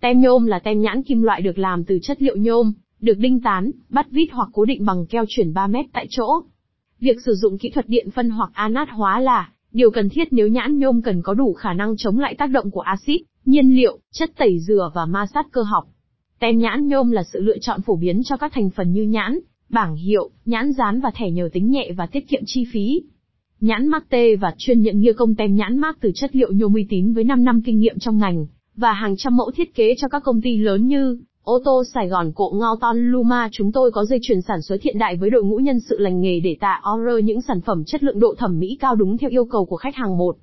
Tem nhôm là tem nhãn kim loại được làm từ chất liệu nhôm, được đinh tán, bắt vít hoặc cố định bằng keo chuyển 3 mét tại chỗ. Việc sử dụng kỹ thuật điện phân hoặc anat hóa là điều cần thiết nếu nhãn nhôm cần có đủ khả năng chống lại tác động của axit, nhiên liệu, chất tẩy rửa và ma sát cơ học. Tem nhãn nhôm là sự lựa chọn phổ biến cho các thành phần như nhãn, bảng hiệu, nhãn dán và thẻ nhờ tính nhẹ và tiết kiệm chi phí. Nhãn mắc T và chuyên nhận nghĩa công tem nhãn mác từ chất liệu nhôm uy tín với 5 năm kinh nghiệm trong ngành, và hàng trăm mẫu thiết kế cho các công ty lớn như Ô tô Sài Gòn, Cộ Ngao, Ton, Luma chúng tôi có dây chuyền sản xuất hiện đại với đội ngũ nhân sự lành nghề để tạo order những sản phẩm chất lượng độ thẩm mỹ cao đúng theo yêu cầu của khách hàng một.